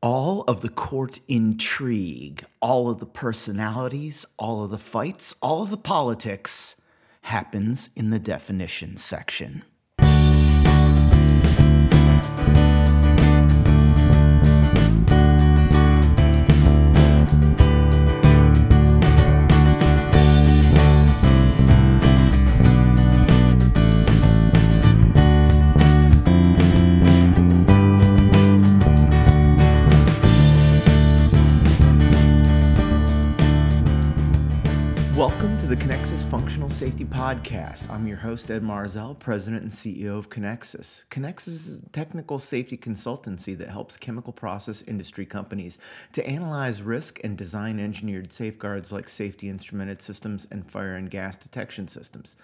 All of the court intrigue, all of the personalities, all of the fights, all of the politics happens in the definition section. Podcast. I'm your host, Ed Marszal, President and CEO of Kenexis. Kenexis is a technical safety consultancy that helps chemical process industry companies to analyze risk and design engineered safeguards like safety instrumented systems and fire and gas detection systems.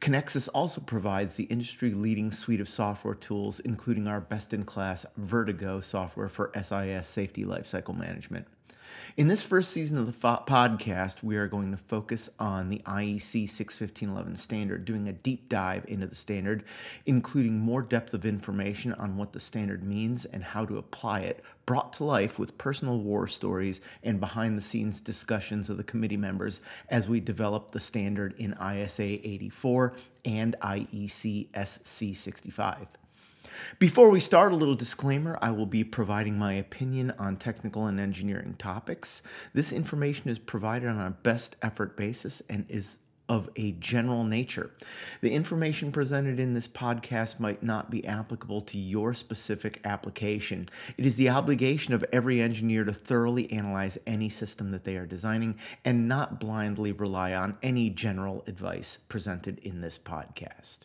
Kenexis also provides the industry leading suite of software tools, including our best in class Vertigo software for SIS safety lifecycle management. In this first season of the fo- podcast, we are going to focus on the IEC 61511 standard, doing a deep dive into the standard, including more depth of information on what the standard means and how to apply it, brought to life with personal war stories and behind the scenes discussions of the committee members as we develop the standard in ISA 84 and IEC SC 65. Before we start, a little disclaimer I will be providing my opinion on technical and engineering topics. This information is provided on a best effort basis and is of a general nature. The information presented in this podcast might not be applicable to your specific application. It is the obligation of every engineer to thoroughly analyze any system that they are designing and not blindly rely on any general advice presented in this podcast.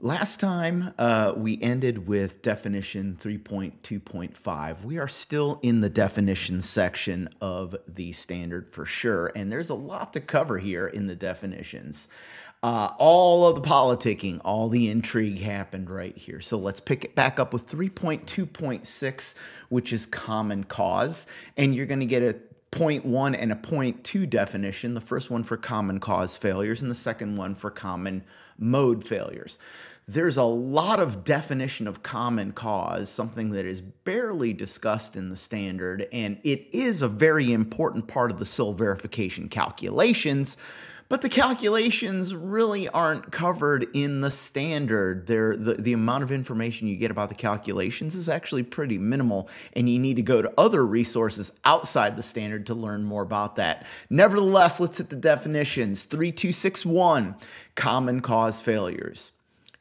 Last time uh, we ended with definition 3.2.5. We are still in the definition section of the standard for sure, and there's a lot to cover here in the definitions. Uh, all of the politicking, all the intrigue happened right here. So let's pick it back up with 3.2.6, which is common cause, and you're going to get a point one and a point two definition the first one for common cause failures and the second one for common mode failures there's a lot of definition of common cause something that is barely discussed in the standard and it is a very important part of the SIL verification calculations but the calculations really aren't covered in the standard. They're, the, the amount of information you get about the calculations is actually pretty minimal, and you need to go to other resources outside the standard to learn more about that. Nevertheless, let's hit the definitions 3261 common cause failures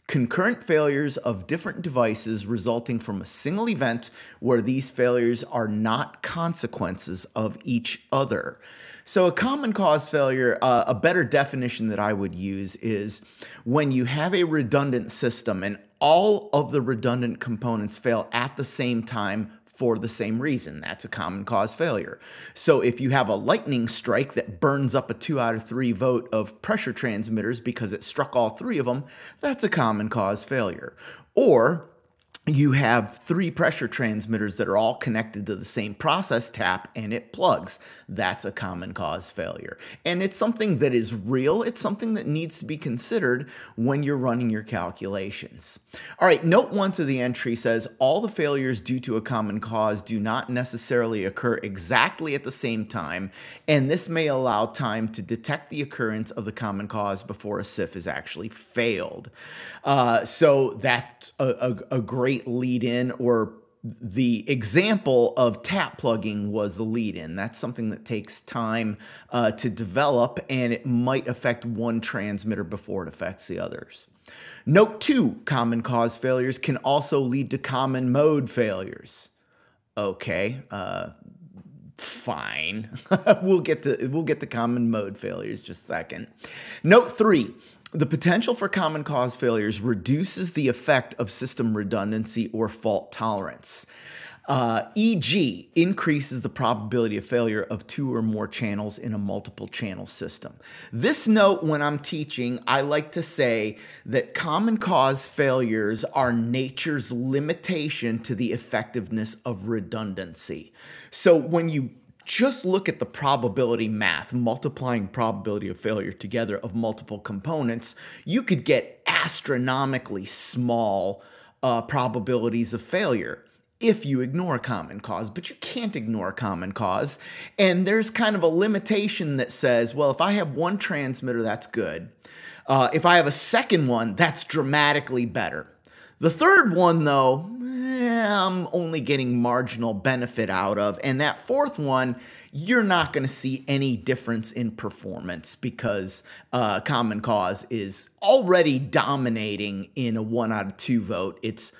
concurrent failures of different devices resulting from a single event where these failures are not consequences of each other. So, a common cause failure, uh, a better definition that I would use is when you have a redundant system and all of the redundant components fail at the same time for the same reason. That's a common cause failure. So if you have a lightning strike that burns up a two out of three vote of pressure transmitters because it struck all three of them, that's a common cause failure. Or you have three pressure transmitters that are all connected to the same process tap and it plugs. That's a common cause failure. And it's something that is real. It's something that needs to be considered when you're running your calculations. All right, note one to the entry says all the failures due to a common cause do not necessarily occur exactly at the same time, and this may allow time to detect the occurrence of the common cause before a SIF is actually failed. Uh, so that's a, a, a great great lead in or the example of tap plugging was the lead in. That's something that takes time uh, to develop and it might affect one transmitter before it affects the others. Note two common cause failures can also lead to common mode failures. Okay, uh, fine. we'll get to we'll get to common mode failures just a second. Note 3, the potential for common cause failures reduces the effect of system redundancy or fault tolerance. Uh, e.g., increases the probability of failure of two or more channels in a multiple channel system. This note, when I'm teaching, I like to say that common cause failures are nature's limitation to the effectiveness of redundancy. So when you just look at the probability math, multiplying probability of failure together of multiple components, you could get astronomically small uh, probabilities of failure. if you ignore common cause, but you can't ignore common cause. And there's kind of a limitation that says, well, if I have one transmitter, that's good. Uh, if I have a second one, that's dramatically better. The third one, though, I'm only getting marginal benefit out of. And that fourth one, you're not going to see any difference in performance because uh, Common Cause is already dominating in a one out of two vote. It's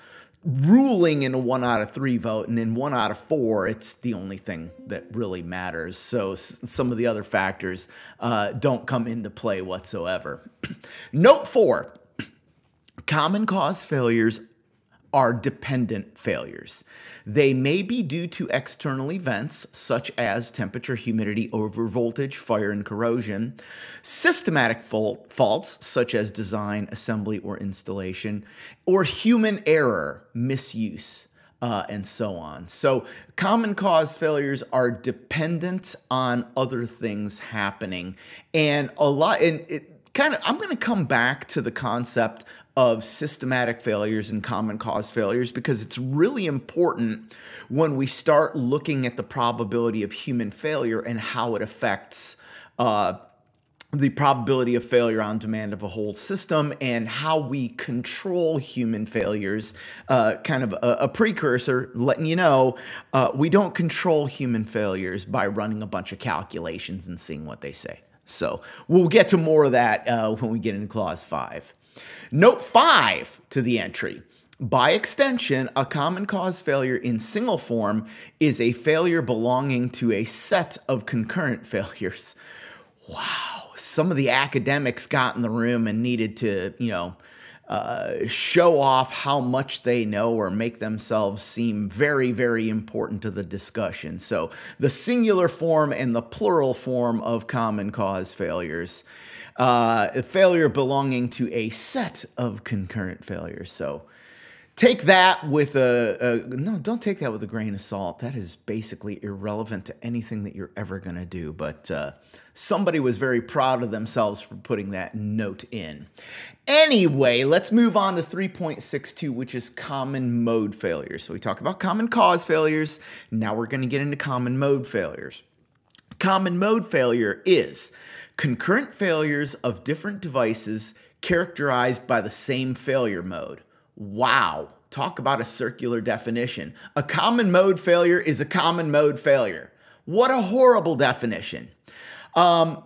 ruling in a one out of three vote, and in one out of four, it's the only thing that really matters. So s- some of the other factors uh, don't come into play whatsoever. Note four common cause failures are dependent failures. They may be due to external events such as temperature, humidity, overvoltage, fire, and corrosion, systematic fault, faults such as design, assembly, or installation, or human error, misuse. Uh, and so on. So, common cause failures are dependent on other things happening, and a lot. And it kind of, I'm going to come back to the concept of systematic failures and common cause failures because it's really important when we start looking at the probability of human failure and how it affects uh, the probability of failure on demand of a whole system and how we control human failures. Uh, kind of a, a, precursor, letting you know uh, we don't control human failures by running a bunch of calculations and seeing what they say. So we'll get to more of that uh, when we get into clause five. Note 5 to the entry. By extension, a common cause failure in single form is a failure belonging to a set of concurrent failures. Wow, some of the academics got in the room and needed to, you know, uh, show off how much they know or make themselves seem very, very important to the discussion. So, the singular form and the plural form of common cause failures uh, a failure belonging to a set of concurrent failures. So take that with a, a, no, don't take that with a grain of salt. That is basically irrelevant to anything that you're ever going to do. But uh, somebody was very proud of themselves for putting that note in. Anyway, let's move on to 3.62, which is common mode failures. So we talked about common cause failures. Now we're going to get into common mode failures. Common mode failure is concurrent failures of different devices characterized by the same failure mode. Wow, talk about a circular definition. A common mode failure is a common mode failure. What a horrible definition. Um,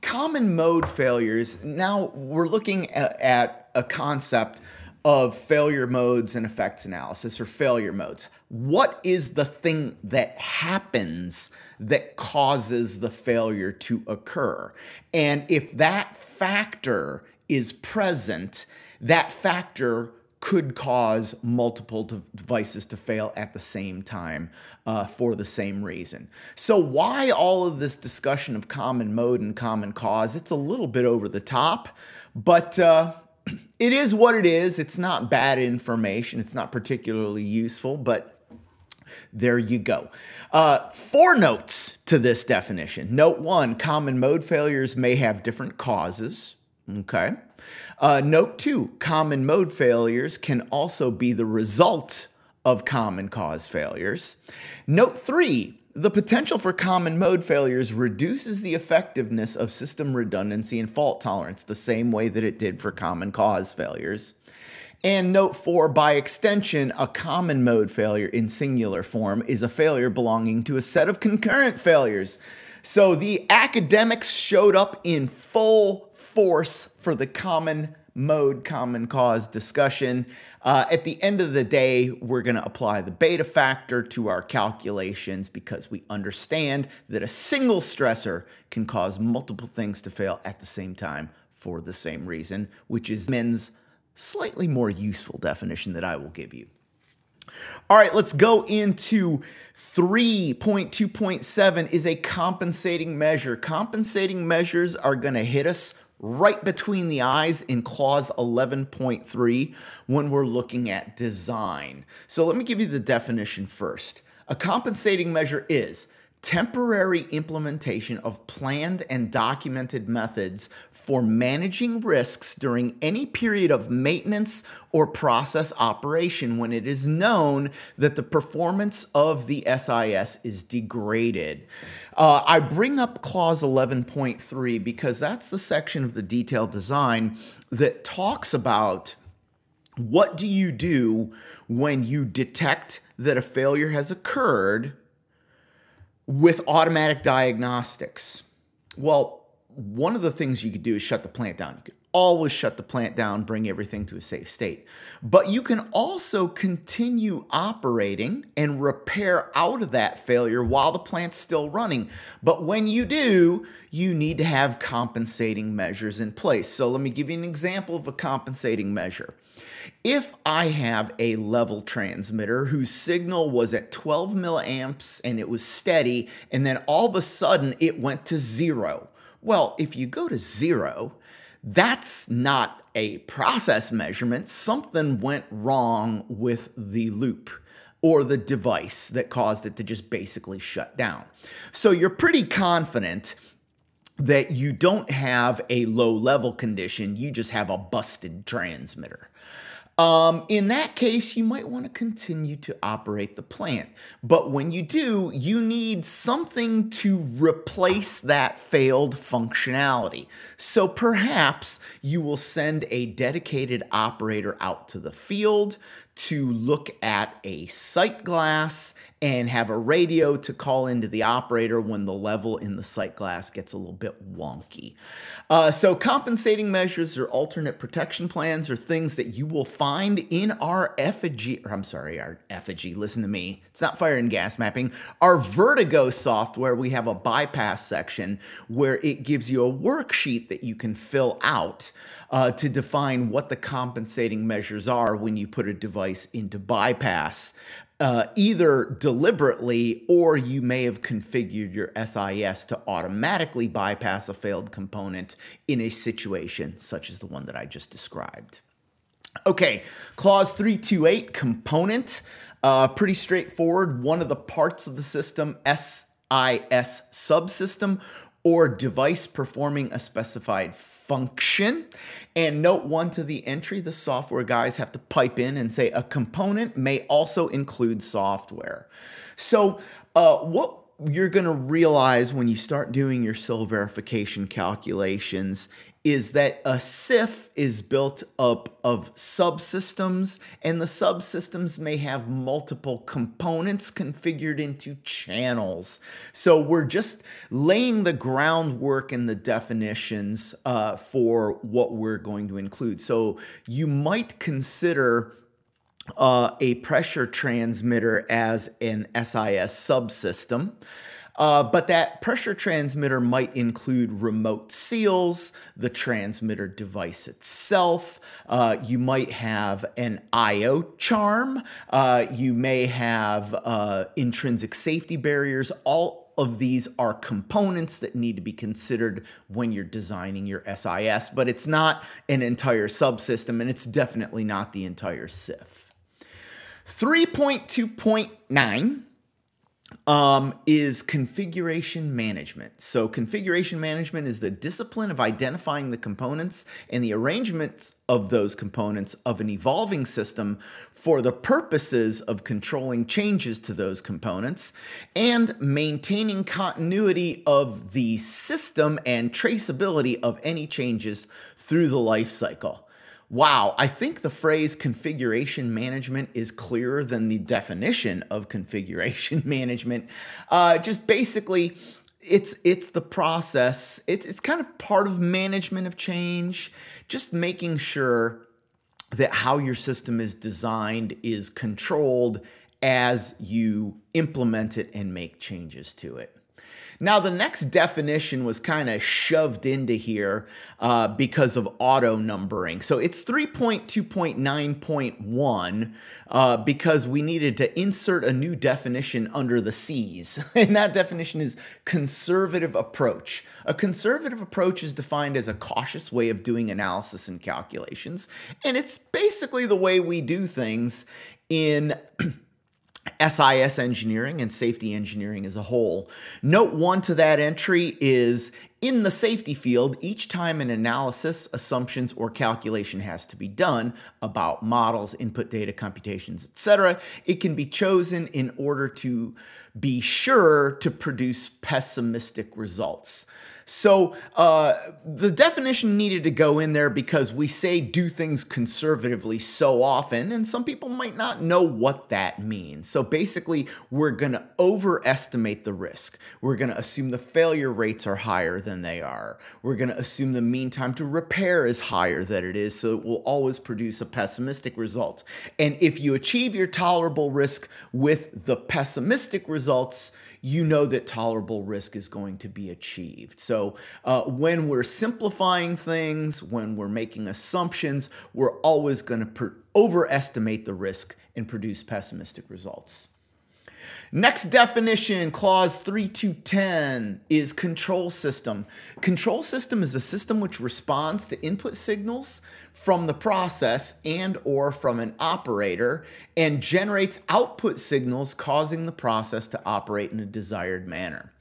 common mode failures, now we're looking at, at a concept of failure modes and effects analysis or failure modes. What is the thing that happens that causes the failure to occur? And if that factor is present, that factor could cause multiple devices to fail at the same time uh, for the same reason. So, why all of this discussion of common mode and common cause? It's a little bit over the top, but uh, it is what it is. It's not bad information. It's not particularly useful, but there you go. Uh, four notes to this definition. Note one common mode failures may have different causes. Okay. Uh, note two common mode failures can also be the result of common cause failures. Note three the potential for common mode failures reduces the effectiveness of system redundancy and fault tolerance the same way that it did for common cause failures. And note four, by extension, a common mode failure in singular form is a failure belonging to a set of concurrent failures. So the academics showed up in full force for the common mode common cause discussion. Uh, at the end of the day, we're going to apply the beta factor to our calculations because we understand that a single stressor can cause multiple things to fail at the same time for the same reason, which is men's slightly more useful definition that I will give you. All right, let's go into 3.2.7 is a compensating measure. Compensating measures are going to hit us right between the eyes in clause 11.3 when we're looking at design. So let me give you the definition first. A compensating measure is temporary implementation of planned and documented methods for managing risks during any period of maintenance or process operation when it is known that the performance of the SIS is degraded. Uh, I bring up clause 11.3 because that's the section of the detailed design that talks about what do you do when you detect that a failure has occurred with automatic diagnostics? Well, one of the things you could do is shut the plant down. You could always shut the plant down, bring everything to a safe state. But you can also continue operating and repair out of that failure while the plant's still running. But when you do, you need to have compensating measures in place. So let me give you an example of a compensating measure. If I have a level transmitter whose signal was at 12 milliamps and it was steady, and then all of a sudden it went to zero. Well, if you go to zero, that's not a process measurement. Something went wrong with the loop or the device that caused it to just basically shut down. So you're pretty confident that you don't have a low level condition, you just have a busted transmitter. Um, in that case, you might want to continue to operate the plant. But when you do, you need something to replace that failed functionality. So perhaps you will send a dedicated operator out to the field to look at a sight glass and have a radio to call into the operator when the level in the sight glass gets a little bit wonky. Uh, so, compensating measures or alternate protection plans are things that you will find in our Effigy, or I'm sorry, our Effigy, listen to me, it's not fire and gas mapping. Our Vertigo software, we have a bypass section where it gives you a worksheet that you can fill out uh, to define what the compensating measures are when you put a device into bypass. Uh, either deliberately or you may have configured your SIS to automatically bypass a failed component in a situation such as the one that I just described. Okay, clause 328 component, uh, pretty straightforward. One of the parts of the system, SIS subsystem, or device performing a specified function. And note one to the entry, the software guys have to pipe in and say a component may also include software. So uh, what you're going to realize when you start doing your SIL verification calculations is that a SIF is built up of subsystems, and the subsystems may have multiple components configured into channels. So we're just laying the groundwork and the definitions uh, for what we're going to include. So you might consider uh, a pressure transmitter as an SIS subsystem. Uh, but that pressure transmitter might include remote seals, the transmitter device itself. Uh, you might have an IO charm. Uh, you may have uh, intrinsic safety barriers. All of these are components that need to be considered when you're designing your SIS, but it's not an entire subsystem and it's definitely not the entire SIF. 3.2.9 um, is configuration management. So, configuration management is the discipline of identifying the components and the arrangements of those components of an evolving system for the purposes of controlling changes to those components and maintaining continuity of the system and traceability of any changes through the life cycle. Wow, I think the phrase configuration management is clearer than the definition of configuration management. Uh, just basically, it's it's the process. It's it's kind of part of management of change. Just making sure that how your system is designed is controlled as you implement it and make changes to it. Now, the next definition was kind of shoved into here uh, because of auto numbering. So it's 3.2.9.1 uh, because we needed to insert a new definition under the C's. And that definition is conservative approach. A conservative approach is defined as a cautious way of doing analysis and calculations. And it's basically the way we do things in SIS engineering and safety engineering as a whole. Note one to that entry is in the safety field, each time an analysis, assumptions, or calculation has to be done about models, input data, computations, etc., it can be chosen in order to be sure to produce pessimistic results. So uh, the definition needed to go in there because we say do things conservatively so often, and some people might not know what that means. So basically, we're going to overestimate the risk. We're going to assume the failure rates are higher than they are. We're going to assume the mean time to repair is higher than it is, so it will always produce a pessimistic result. And if you achieve your tolerable risk with the pessimistic results, you know that tolerable risk is going to be achieved. So uh, when we're simplifying things, when we're making assumptions, we're always going to overestimate the risk and produce pessimistic results. Next definition, clause 3210, is control system. Control system is a system which responds to input signals from the process and or from an operator and generates output signals causing the process to operate in a desired manner.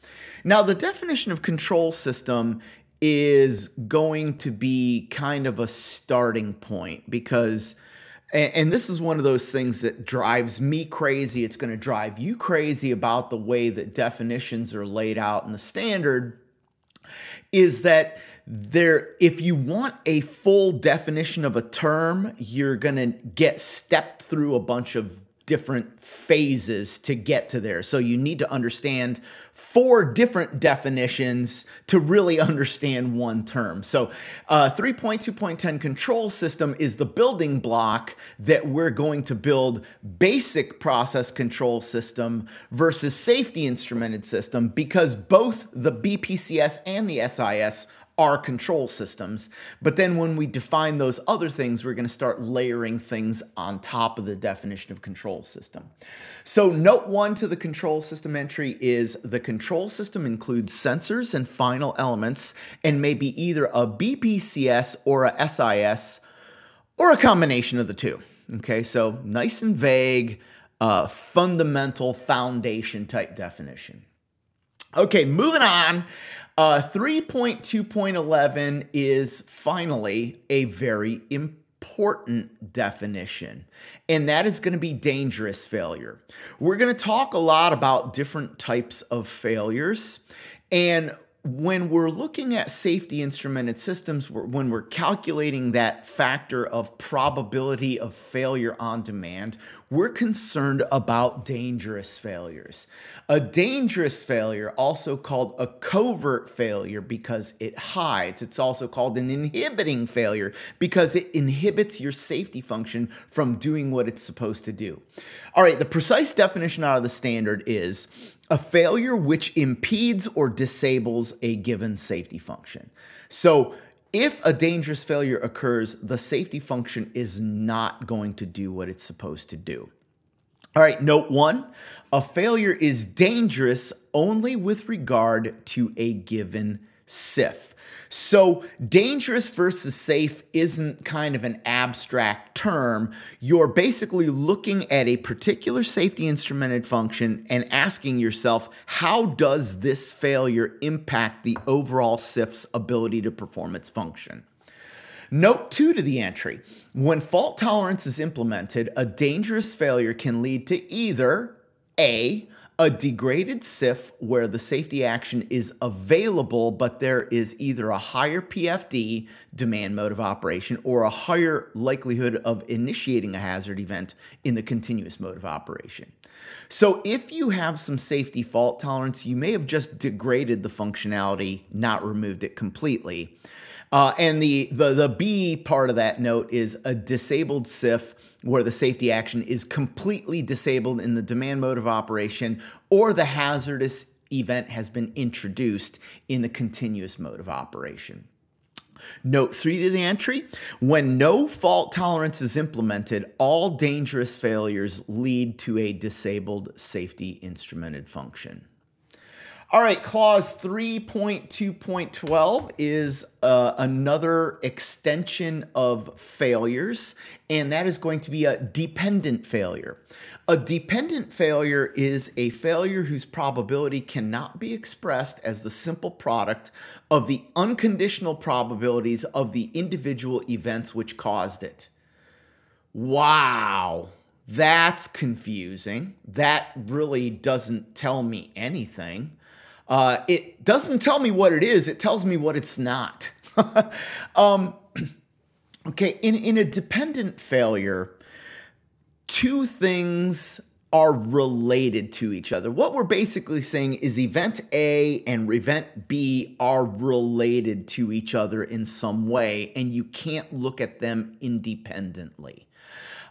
Now, the definition of control system is going to be kind of a starting point because and, and this is one of those things that drives me crazy. It's going to drive you crazy about the way that definitions are laid out in the standard is that there if you want a full definition of a term you're going to get stepped through a bunch of different phases to get to there. So you need to understand four different definitions to really understand one term. So uh, 3.2.10 control system is the building block that we're going to build basic process control system versus safety instrumented system because both the BPCS and the SIS our control systems. But then when we define those other things, we're going to start layering things on top of the definition of control system. So note one to the control system entry is the control system includes sensors and final elements and may be either a BPCS or a SIS or a combination of the two. Okay, so nice and vague, uh, fundamental foundation type definition. Okay, moving on. Uh, 3.2.11 is finally a very important definition, and that is going to be dangerous failure. We're going to talk a lot about different types of failures, and when we're looking at safety instrumented systems, when we're calculating that factor of probability of failure on demand, we're concerned about dangerous failures. A dangerous failure, also called a covert failure because it hides, it's also called an inhibiting failure because it inhibits your safety function from doing what it's supposed to do. All right, the precise definition out of the standard is a failure which impedes or disables a given safety function. So, if a dangerous failure occurs, the safety function is not going to do what it's supposed to do. All right, note one a failure is dangerous only with regard to a given SIF. So, dangerous versus safe isn't kind of an abstract term. You're basically looking at a particular safety instrumented function and asking yourself, how does this failure impact the overall SIF's ability to perform its function? Note two to the entry when fault tolerance is implemented, a dangerous failure can lead to either A, a degraded SIF where the safety action is available, but there is either a higher PFD, demand mode of operation, or a higher likelihood of initiating a hazard event in the continuous mode of operation. So if you have some safety fault tolerance, you may have just degraded the functionality, not removed it completely. Uh, and the, the, the B part of that note is a disabled SIF where the safety action is completely disabled in the demand mode of operation or the hazardous event has been introduced in the continuous mode of operation. Note 3 to the entry when no fault tolerance is implemented, all dangerous failures lead to a disabled safety instrumented function. All right, clause 3.2.12 is uh, another extension of failures, and that is going to be a dependent failure. A dependent failure is a failure whose probability cannot be expressed as the simple product of the unconditional probabilities of the individual events which caused it. Wow. That's confusing. That really doesn't tell me anything. Uh, it doesn't tell me what it is, it tells me what it's not. um, okay, in, in a dependent failure, two things are related to each other. What we're basically saying is event A and event B are related to each other in some way, and you can't look at them independently.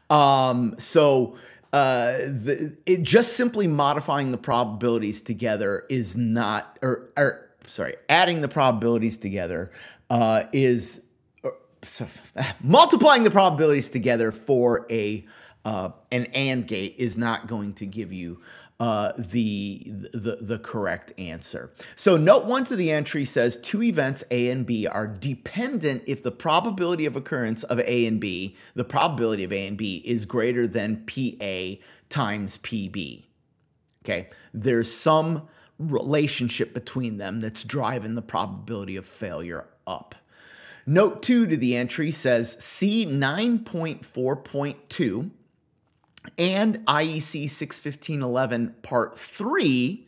Um, so uh, the, it just simply modifying the probabilities together is not, or, or sorry, adding the probabilities together uh, is or, multiplying the probabilities together for a uh, an AND gate is not going to give you uh, the, the, the correct answer. So note one to the entry says two events A and B are dependent if the probability of occurrence of A and B, the probability of A and B is greater than PA times PB. Okay, there's some relationship between them that's driving the probability of failure up. Note 2 to the entry says C9.4.2 and IEC 61511 Part 3,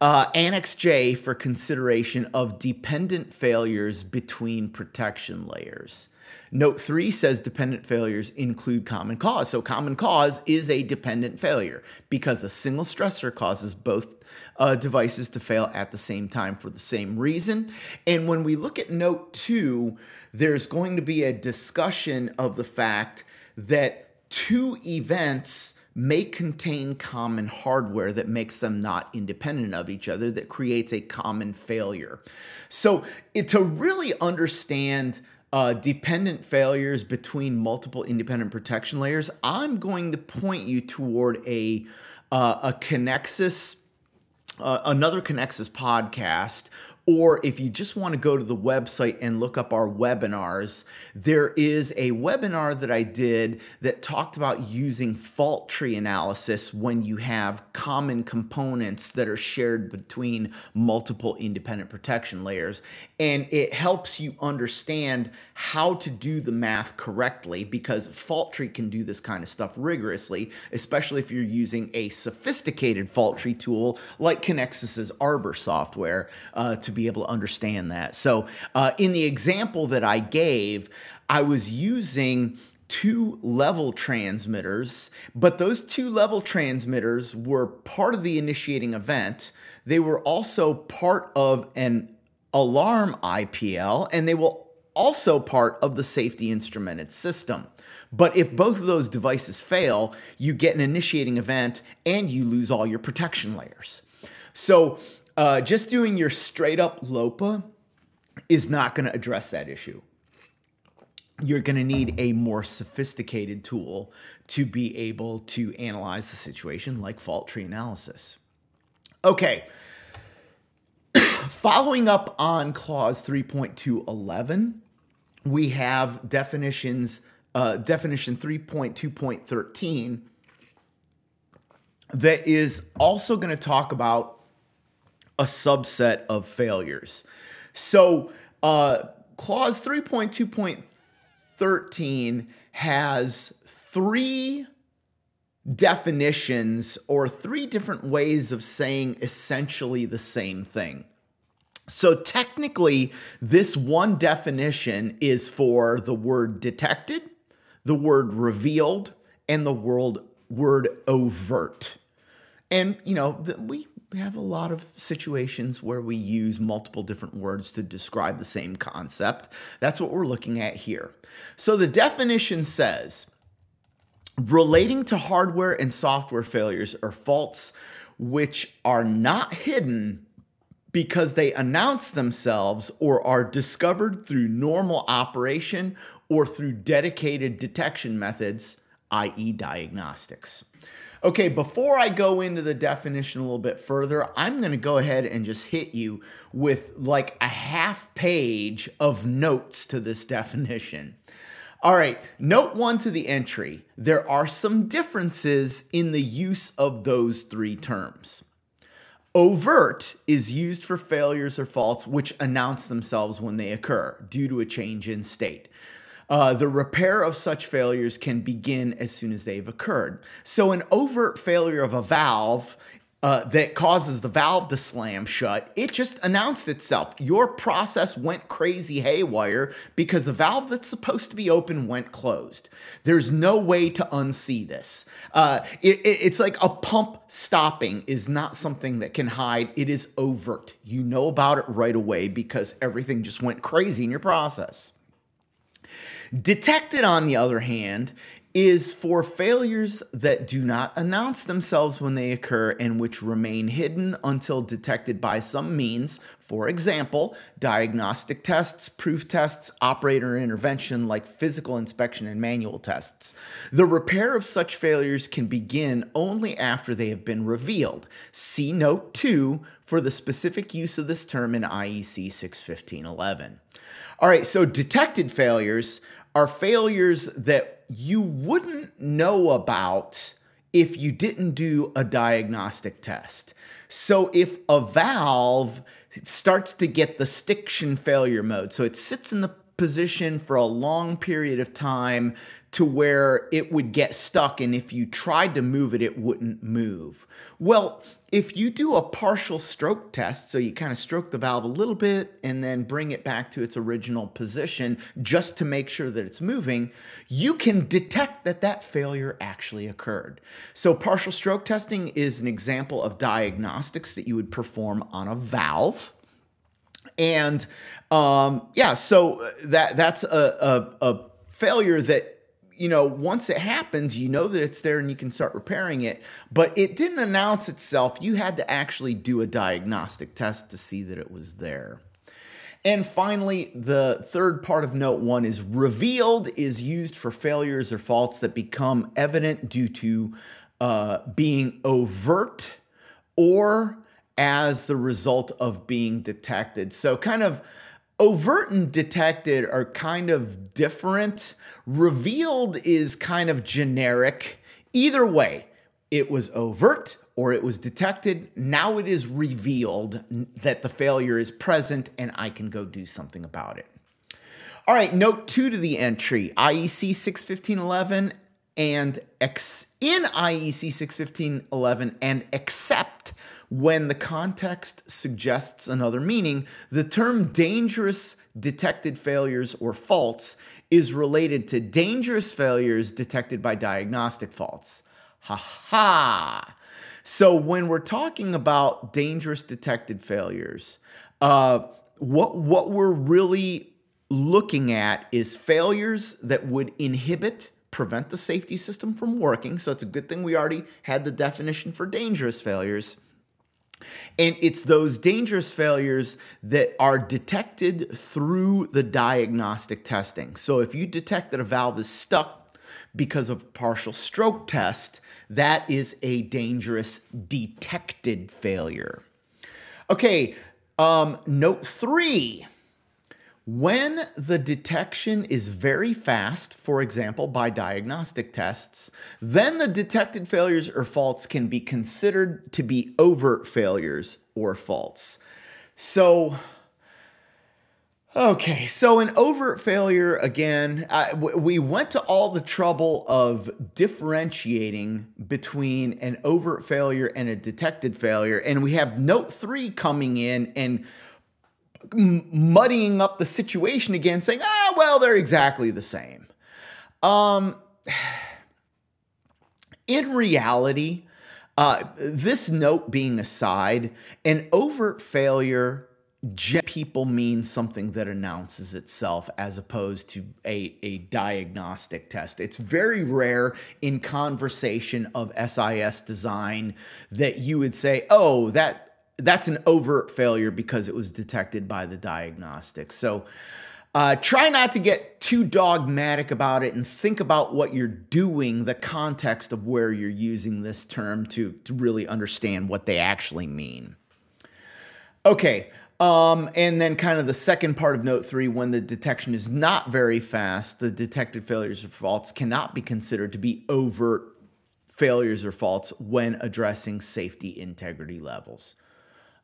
uh, Annex J for consideration of dependent failures between protection layers. Note 3 says dependent failures include common cause. So, common cause is a dependent failure because a single stressor causes both uh, devices to fail at the same time for the same reason. And when we look at note 2, there's going to be a discussion of the fact that two events may contain common hardware that makes them not independent of each other, that creates a common failure. So, it, to really understand uh, dependent failures between multiple independent protection layers, I'm going to point you toward a uh, a Kenexis, uh, another Kenexis podcast or if you just want to go to the website and look up our webinars, there is a webinar that I did that talked about using fault tree analysis when you have common components that are shared between multiple independent protection layers. And it helps you understand how to do the math correctly because fault tree can do this kind of stuff rigorously, especially if you're using a sophisticated fault tree tool like Kenexis's Arbor software uh, to be able to understand that. So, uh, in the example that I gave, I was using two level transmitters, but those two level transmitters were part of the initiating event. They were also part of an alarm IPL, and they will also part of the safety instrumented system. But if both of those devices fail, you get an initiating event and you lose all your protection layers. So uh, just doing your straight up LOPA is not going to address that issue. You're going to need a more sophisticated tool to be able to analyze the situation, like fault tree analysis. Okay. Following up on clause 3.211, we have definitions, uh, definition 3.2.13 that is also going to talk about a subset of failures. So, uh, clause 3.2.13 has three definitions or three different ways of saying essentially the same thing. So, technically, this one definition is for the word detected, the word revealed, and the word, word overt. And, you know, we we have a lot of situations where we use multiple different words to describe the same concept. That's what we're looking at here. So the definition says relating to hardware and software failures or faults which are not hidden because they announce themselves or are discovered through normal operation or through dedicated detection methods, i.e., diagnostics. Okay, before I go into the definition a little bit further, I'm going to go ahead and just hit you with like a half page of notes to this definition. All right, note one to the entry. There are some differences in the use of those three terms. Overt is used for failures or faults which announce themselves when they occur due to a change in state. Uh, the repair of such failures can begin as soon as they've occurred. So, an overt failure of a valve uh, that causes the valve to slam shut, it just announced itself. Your process went crazy haywire because the valve that's supposed to be open went closed. There's no way to unsee this. Uh, it, it, it's like a pump stopping is not something that can hide, it is overt. You know about it right away because everything just went crazy in your process. Detected, on the other hand, is for failures that do not announce themselves when they occur and which remain hidden until detected by some means. For example, diagnostic tests, proof tests, operator intervention like physical inspection and manual tests. The repair of such failures can begin only after they have been revealed. See Note 2 for the specific use of this term in IEC 61511. All right, so detected failures are failures that you wouldn't know about if you didn't do a diagnostic test. So if a valve starts to get the stiction failure mode, so it sits in the position for a long period of time to where it would get stuck and if you tried to move it it wouldn't move. Well, if you do a partial stroke test, so you kind of stroke the valve a little bit and then bring it back to its original position just to make sure that it's moving, you can detect that that failure actually occurred. So partial stroke testing is an example of diagnostics that you would perform on a valve. And um, yeah, so that that's a, a, a failure that you know, once it happens, you know that it's there and you can start repairing it. But it didn't announce itself. You had to actually do a diagnostic test to see that it was there. And finally, the third part of note one is revealed is used for failures or faults that become evident due to uh, being overt or as the result of being detected. So, kind of overt and detected are kind of different. Revealed is kind of generic. Either way, it was overt or it was detected. Now it is revealed that the failure is present and I can go do something about it. All right, note two to the entry IEC 61511 and ex- in IEC 61511 and except when the context suggests another meaning, the term dangerous detected failures or faults is related to dangerous failures detected by diagnostic faults. Ha ha! So when we're talking about dangerous detected failures, uh, what what we're really looking at is failures that would inhibit prevent the safety system from working. So it's a good thing we already had the definition for dangerous failures. And it's those dangerous failures that are detected through the diagnostic testing. So if you detect that a valve is stuck because of partial stroke test, that is a dangerous detected failure. Okay, um, note three when the detection is very fast, for example, by diagnostic tests, then the detected failures or faults can be considered to be overt failures or faults. So, okay, so an overt failure, again, uh, I, we went to all the trouble of differentiating between an overt failure and a detected failure, and we have note three coming in and muddying up the situation again, saying, ah, well, they're exactly the same. Um, in reality, uh, this note being aside, an overt failure people means something that announces itself as opposed to a, a diagnostic test. It's very rare in conversation of SIS design that you would say, oh, that that's an overt failure because it was detected by the diagnostic. So, Uh, try not to get too dogmatic about it and think about what you're doing, the context of where you're using this term to, to really understand what they actually mean. Okay, um, and then kind of the second part of note three, when the detection is not very fast, the detected failures or faults cannot be considered to be overt failures or faults when addressing safety integrity levels.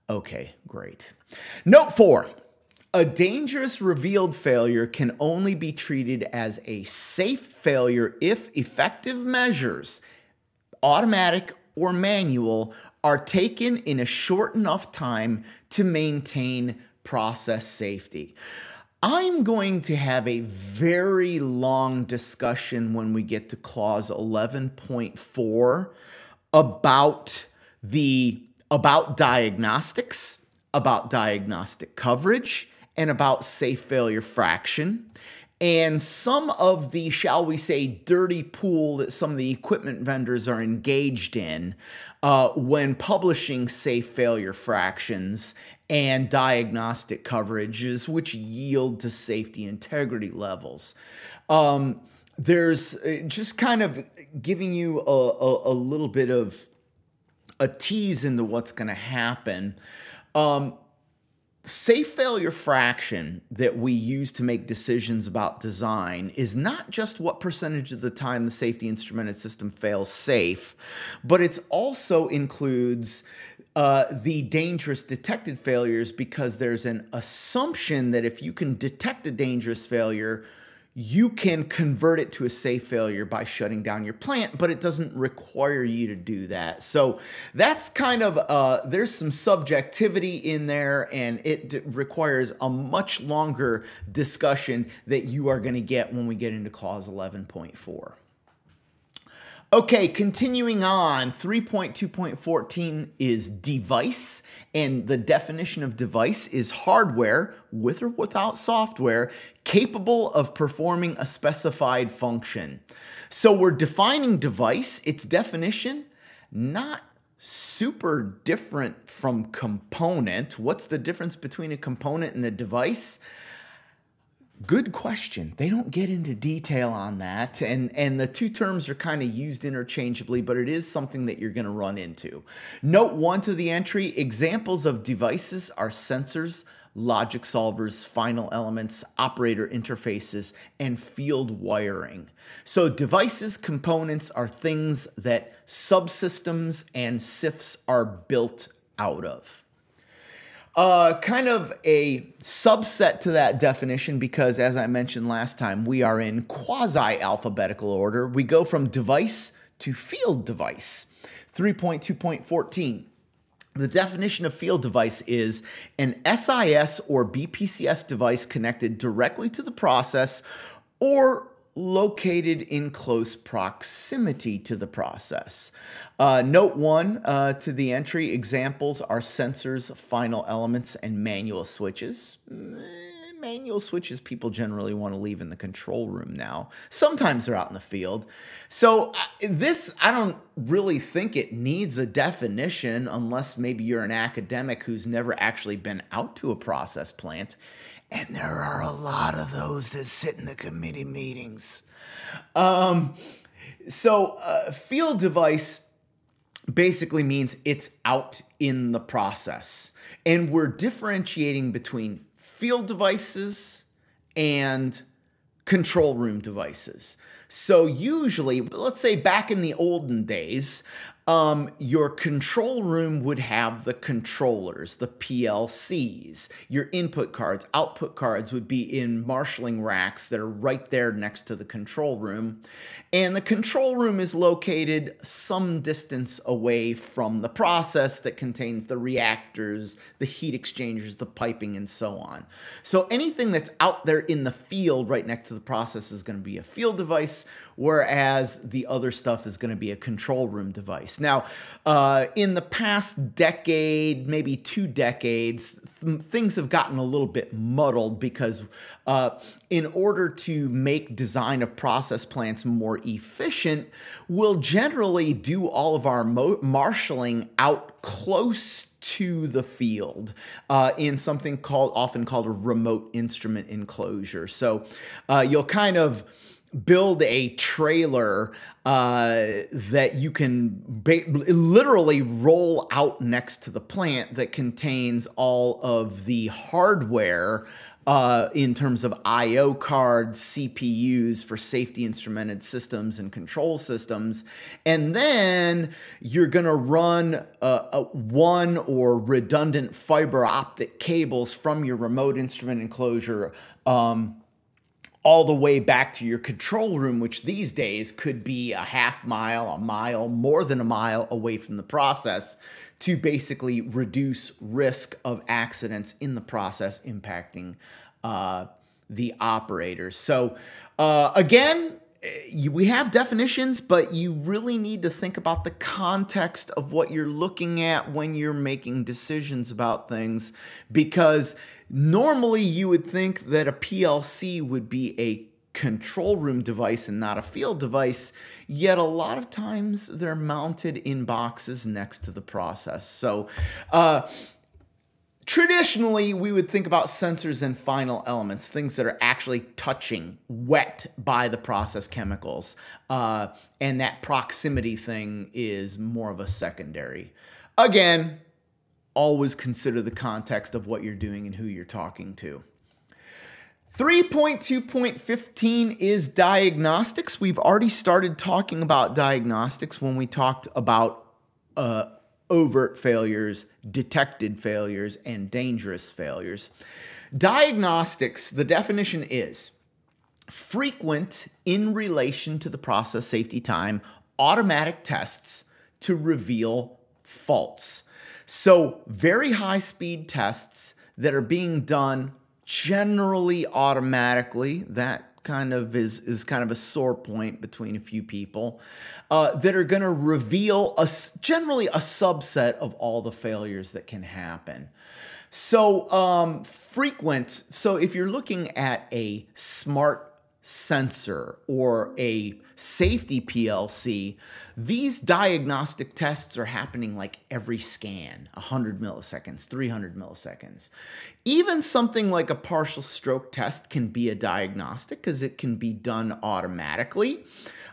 Okay, great. Note four. A dangerous revealed failure can only be treated as a safe failure if effective measures, automatic or manual, are taken in a short enough time to maintain process safety. I'm going to have a very long discussion when we get to clause 11.4 about the about diagnostics, about diagnostic coverage, and about safe failure fraction. And some of the, shall we say, dirty pool that some of the equipment vendors are engaged in uh, when publishing safe failure fractions and diagnostic coverages, which yield to safety integrity levels. Um, there's uh, just kind of giving you a, a, a little bit of a tease into what's going to happen. Um, safe failure fraction that we use to make decisions about design is not just what percentage of the time the safety instrumented system fails safe, but it also includes uh, the dangerous detected failures because there's an assumption that if you can detect a dangerous failure, you can convert it to a safe failure by shutting down your plant, but it doesn't require you to do that. So that's kind of, uh, there's some subjectivity in there, and it requires a much longer discussion that you are going to get when we get into clause 11.4. Okay, continuing on, 3.2.14 is device, and the definition of device is hardware, with or without software, capable of performing a specified function. So we're defining device, its definition, not super different from component. What's the difference between a component and a device? Good question. They don't get into detail on that. And, and the two terms are kind of used interchangeably, but it is something that you're going to run into. Note one to the entry examples of devices are sensors, logic solvers, final elements, operator interfaces, and field wiring. So, devices, components are things that subsystems and SIFs are built out of. Uh, kind of a subset to that definition because, as I mentioned last time, we are in quasi alphabetical order. We go from device to field device. 3.2.14. The definition of field device is an SIS or BPCS device connected directly to the process or located in close proximity to the process. Uh, note one uh, to the entry examples are sensors, final elements, and manual switches. Eh, manual switches people generally want to leave in the control room now. Sometimes they're out in the field. So, uh, this, I don't really think it needs a definition unless maybe you're an academic who's never actually been out to a process plant and there are a lot of those that sit in the committee meetings. Um, so, uh, field device basically means it's out in the process. And we're differentiating between field devices and control room devices. So, usually, let's say back in the olden days, um, your control room would have the controllers, the PLCs. Your input cards, output cards would be in marshalling racks that are right there next to the control room. And the control room is located some distance away from the process that contains the reactors, the heat exchangers, the piping, and so on. So anything that's out there in the field right next to the process is going to be a field device, whereas the other stuff is going to be a control room device. Now, uh, in the past decade, maybe two decades, things have gotten a little bit muddled because uh, in order to make design of process plants more efficient, we'll generally do all of our marshaling out close to the field uh, in something called often called a remote instrument enclosure. So uh, you'll kind of build a trailer uh, that you can ba- literally roll out next to the plant that contains all of the hardware uh, in terms of I/O cards, CPUs for safety instrumented systems and control systems, and then you're going to run a one or redundant fiber optic cables from your remote instrument enclosure. Um, all the way back to your control room, which these days could be a half mile, a mile, more than a mile away from the process to basically reduce risk of accidents in the process impacting uh, the operators. So, uh, again, we have definitions, but you really need to think about the context of what you're looking at when you're making decisions about things because Normally, you would think that a PLC would be a control room device and not a field device, yet a lot of times they're mounted in boxes next to the process. So, uh, traditionally, we would think about sensors and final elements, things that are actually touching, wet by the process chemicals. Uh, and that proximity thing is more of a secondary. Again, always consider the context of what you're doing and who you're talking to. 3.2.15 is diagnostics. We've already started talking about diagnostics when we talked about uh, overt failures, detected failures, and dangerous failures. Diagnostics, the definition is frequent in relation to the process safety time, automatic tests to reveal faults. So, very high speed tests that are being done generally automatically. That kind of is is kind of a sore point between a few people uh, that are going to reveal a generally a subset of all the failures that can happen. So um, frequent. So if you're looking at a smart sensor or a safety PLC, these diagnostic tests are happening like every scan 100 milliseconds, 300 milliseconds. Even something like a partial stroke test can be a diagnostic because it can be done automatically.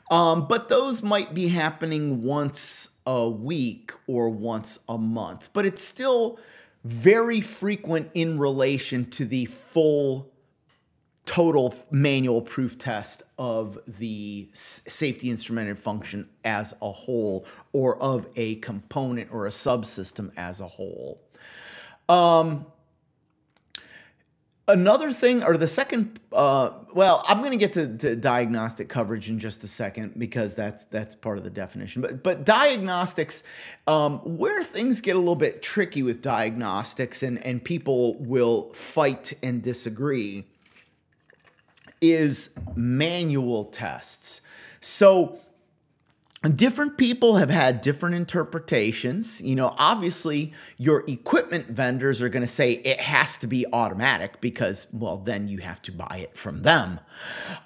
Um, but those might be happening once a week or once a month, but it's still very frequent in relation to the full total manual proof test of the safety instrumented function as a whole or of a component or a subsystem as a whole. Um, another thing, or the second, uh, well, I'm going to get to, diagnostic coverage in just a second because that's that's part of the definition. But but diagnostics, um, where things get a little bit tricky with diagnostics, and and people will fight and disagree is manual tests. So different people have had different interpretations. You know, obviously, your equipment vendors are going to say it has to be automatic because, well, then you have to buy it from them.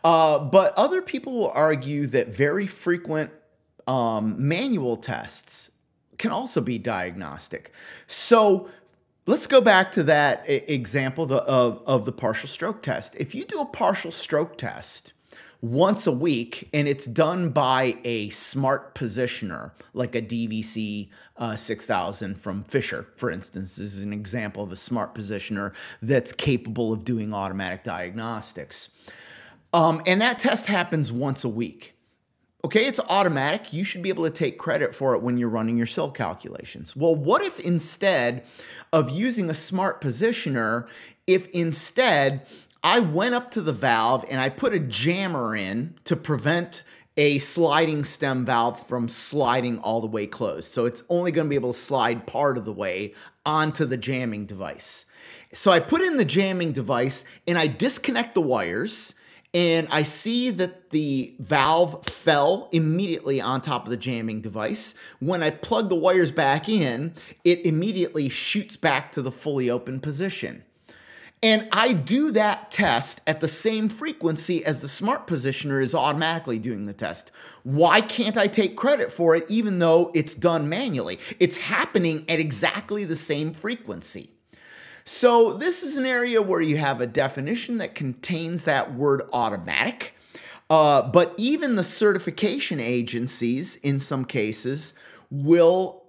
Uh, but other people will argue that very frequent um, manual tests can also be diagnostic. So, Let's go back to that example of, of the partial stroke test. If you do a partial stroke test once a week and it's done by a smart positioner, like a DVC uh, 6000 from Fisher, for instance, this is an example of a smart positioner that's capable of doing automatic diagnostics. Um, and that test happens once a week. Okay, it's automatic. You should be able to take credit for it when you're running your SIL calculations. Well, what if instead of using a smart positioner, if instead I went up to the valve and I put a jammer in to prevent a sliding stem valve from sliding all the way closed. So it's only going to be able to slide part of the way onto the jamming device. So I put in the jamming device and I disconnect the wires and I see that the valve fell immediately on top of the jamming device. When I plug the wires back in, it immediately shoots back to the fully open position. And I do that test at the same frequency as the smart positioner is automatically doing the test. Why can't I take credit for it even though it's done manually? It's happening at exactly the same frequency. So this is an area where you have a definition that contains that word automatic. Uh, but even the certification agencies, in some cases, will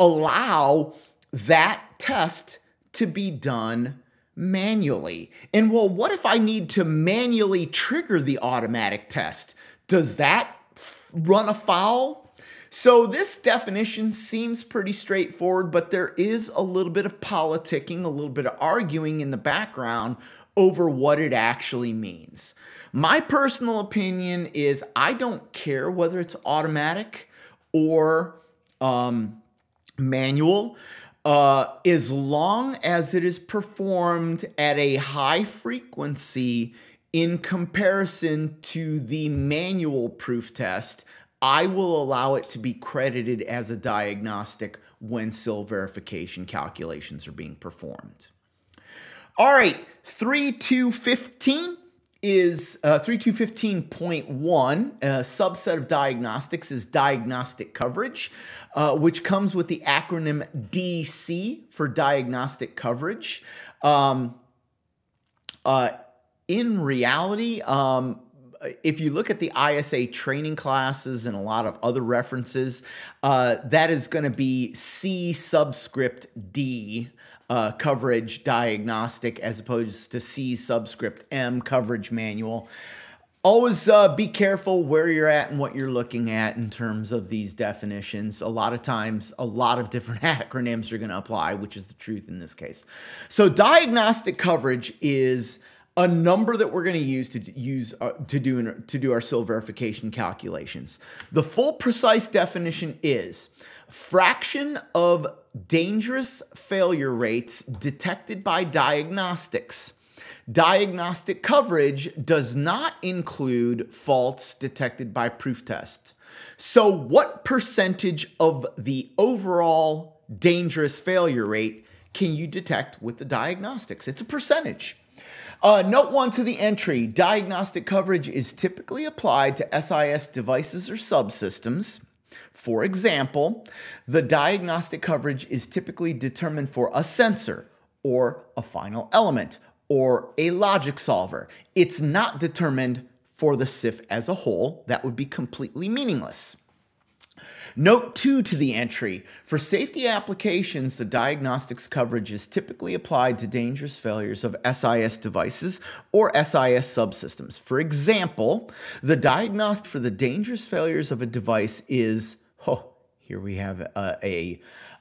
allow that test to be done manually. And well, what if I need to manually trigger the automatic test? Does that run afoul? So this definition seems pretty straightforward, but there is a little bit of politicking, a little bit of arguing in the background over what it actually means. My personal opinion is I don't care whether it's automatic or um, manual uh, as long as it is performed at a high frequency in comparison to the manual proof test, I will allow it to be credited as a diagnostic when SIL verification calculations are being performed. All right, 3215 is uh, 3215.1, a subset of diagnostics is diagnostic coverage, uh, which comes with the acronym DC for diagnostic coverage. Um, uh, in reality, um, if you look at the ISA training classes and a lot of other references, uh, that is going to be C subscript D uh, coverage diagnostic as opposed to C subscript M coverage manual. Always uh, be careful where you're at and what you're looking at in terms of these definitions. A lot of times, a lot of different acronyms are going to apply, which is the truth in this case. So, diagnostic coverage is a number that we're going to use to use uh, to do to do our SIL verification calculations. The full precise definition is fraction of dangerous failure rates detected by diagnostics. Diagnostic coverage does not include faults detected by proof tests. So, what percentage of the overall dangerous failure rate can you detect with the diagnostics? It's a percentage. Uh, note one to the entry diagnostic coverage is typically applied to SIS devices or subsystems. For example, the diagnostic coverage is typically determined for a sensor or a final element or a logic solver. It's not determined for the SIF as a whole. That would be completely meaningless. Note 2 to the entry. For safety applications, the diagnostics coverage is typically applied to dangerous failures of SIS devices or SIS subsystems. For example, the diagnostic for the dangerous failures of a device is oh, here we have a, a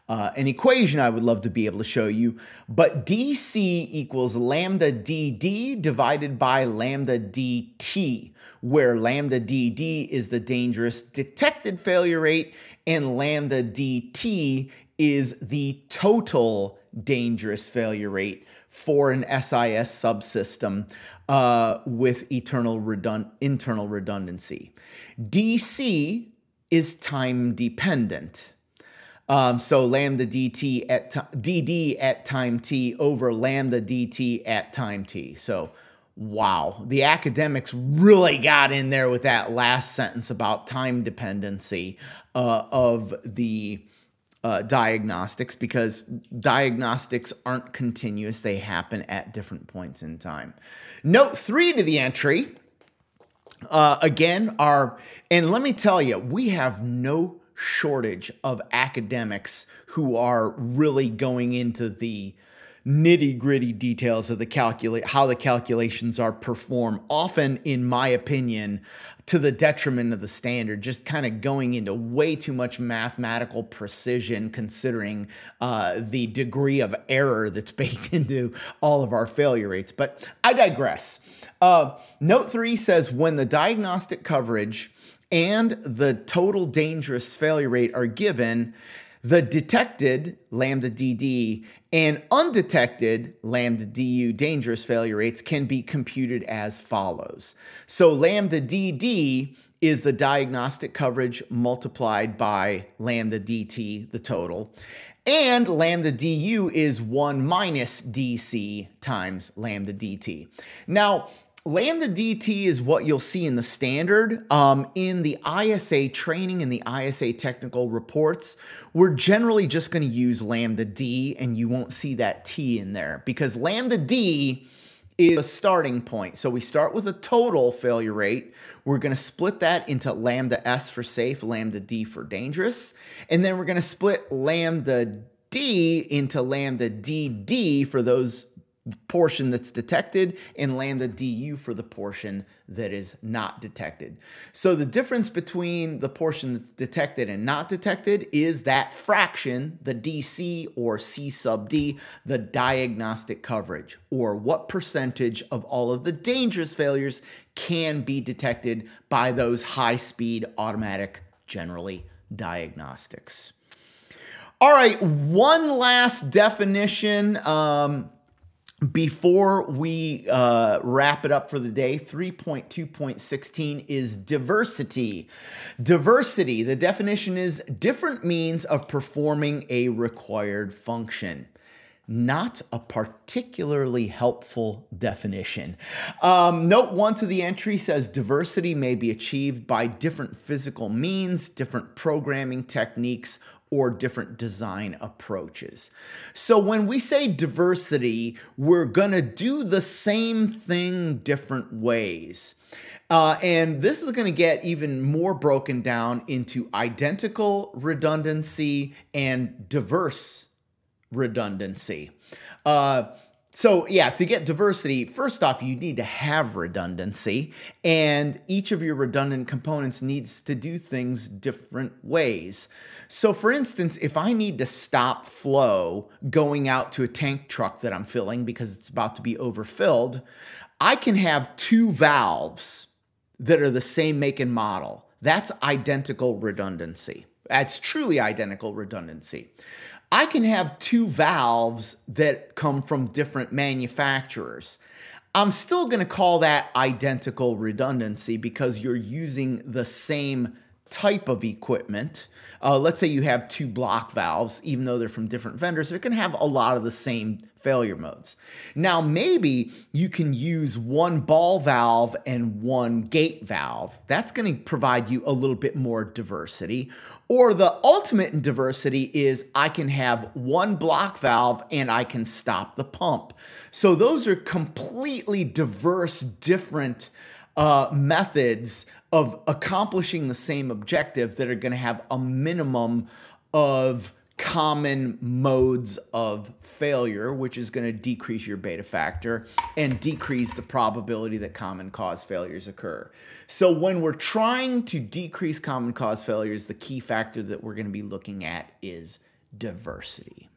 uh, an equation I would love to be able to show you, but DC equals lambda DD divided by lambda DT, where lambda DD is the dangerous detected failure rate and lambda DT is the total dangerous failure rate for an SIS subsystem uh, with eternal redund- internal redundancy. DC is time dependent. Um, so lambda dt at dd at time t over lambda dt at time t. So wow, the academics really got in there with that last sentence about time dependency uh, of the uh, diagnostics because diagnostics aren't continuous, they happen at different points in time. Note three to the entry uh, again, are, and let me tell you, we have no shortage of academics who are really going into the nitty gritty details of the calculate how the calculations are performed often in my opinion to the detriment of the standard just kind of going into way too much mathematical precision considering uh, the degree of error that's baked into all of our failure rates. But i digress. Uh, note three says when the diagnostic coverage and the total dangerous failure rate are given, The detected lambda DD and undetected lambda DU dangerous failure rates can be computed as follows. So lambda DD is the diagnostic coverage multiplied by lambda DT, the total. And lambda du is 1 minus dc times lambda dt. Now, lambda dt is what you'll see in the standard. Um, in the ISA training and the ISA technical reports, we're generally just going to use lambda d, and you won't see that t in there because lambda d is a starting point. So we start with a total failure rate. We're going to split that into lambda S for safe, lambda D for dangerous. And then we're going to split lambda D into lambda DD for those portion that's detected and lambda du for the portion that is not detected. So the difference between the portion that's detected and not detected is that fraction, the DC or C sub D, the diagnostic coverage, or what percentage of all of the dangerous failures can be detected by those high speed automatic generally diagnostics. All right, one last definition. Um, before we uh, wrap it up for the day, 3.2.16 is diversity. Diversity, the definition is different means of performing a required function. Not a particularly helpful definition. Um, note one to the entry says diversity may be achieved by different physical means, different programming techniques, or different design approaches. So when we say diversity, we're going to do the same thing different ways. Uh, and this is going to get even more broken down into identical redundancy and diverse redundancy. Uh, so yeah, to get diversity, first off, you need to have redundancy, and each of your redundant components needs to do things different ways. So for instance, if I need to stop flow going out to a tank truck that I'm filling because it's about to be overfilled, I can have two valves that are the same make and model. That's identical redundancy. That's truly identical redundancy. I can have two valves that come from different manufacturers. I'm still going to call that identical redundancy because you're using the same type of equipment. Uh, let's say you have two block valves, even though they're from different vendors, they're going to have a lot of the same failure modes. Now, maybe you can use one ball valve and one gate valve. That's going to provide you a little bit more diversity. Or the ultimate in diversity is I can have one block valve and I can stop the pump. So those are completely diverse, different uh, methods of accomplishing the same objective that are going to have a minimum of common modes of failure, which is going to decrease your beta factor and decrease the probability that common cause failures occur. So, when we're trying to decrease common cause failures, the key factor that we're going to be looking at is diversity.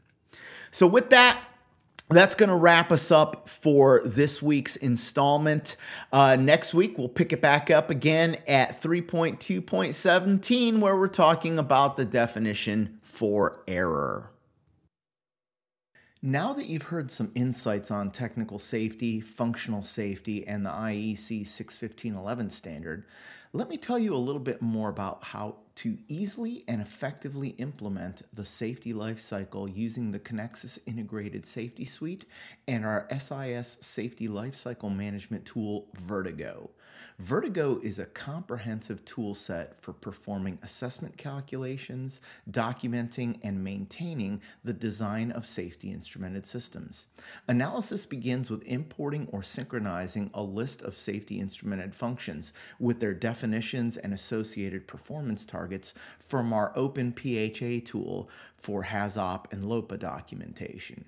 So, with that, that's going to wrap us up for this week's installment. Uh, next week, we'll pick it back up again at 3.2.17, where we're talking about the definition for error. Now that you've heard some insights on technical safety, functional safety, and the IEC 61511 standard, let me tell you a little bit more about how to easily and effectively implement the safety life cycle using the Kenexis Integrated Safety Suite and our SIS Safety Lifecycle Management tool, Vertigo. Vertigo is a comprehensive tool set for performing assessment calculations, documenting, and maintaining the design of safety instrumented systems. Analysis begins with importing or synchronizing a list of safety instrumented functions with their definitions and associated performance targets from our Open PHA tool for HAZOP and LOPA documentation.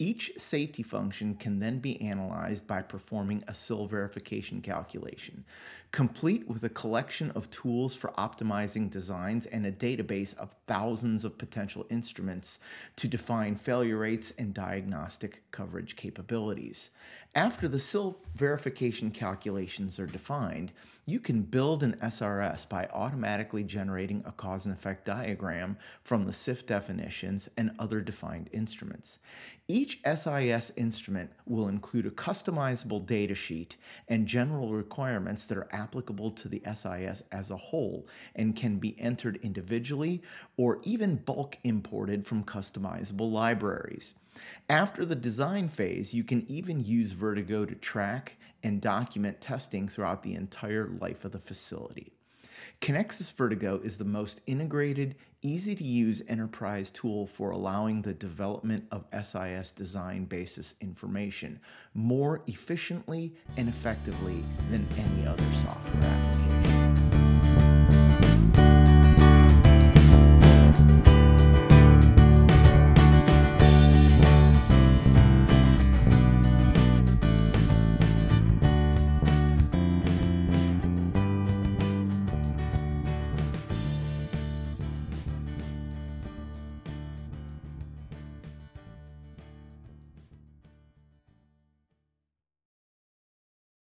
Each safety function can then be analyzed by performing a SIL verification calculation, complete with a collection of tools for optimizing designs and a database of thousands of potential instruments to define failure rates and diagnostic coverage capabilities. After the SIL verification calculations are defined, you can build an SRS by automatically generating a cause and effect diagram from the SIF definitions and other defined instruments. Each SIS instrument will include a customizable data sheet and general requirements that are applicable to the SIS as a whole and can be entered individually or even bulk imported from customizable libraries. After the design phase, you can even use Vertigo to track and document testing throughout the entire life of the facility. Kenexis Vertigo is the most integrated, easy to use enterprise tool for allowing the development of SIS design basis information more efficiently and effectively than any other software application.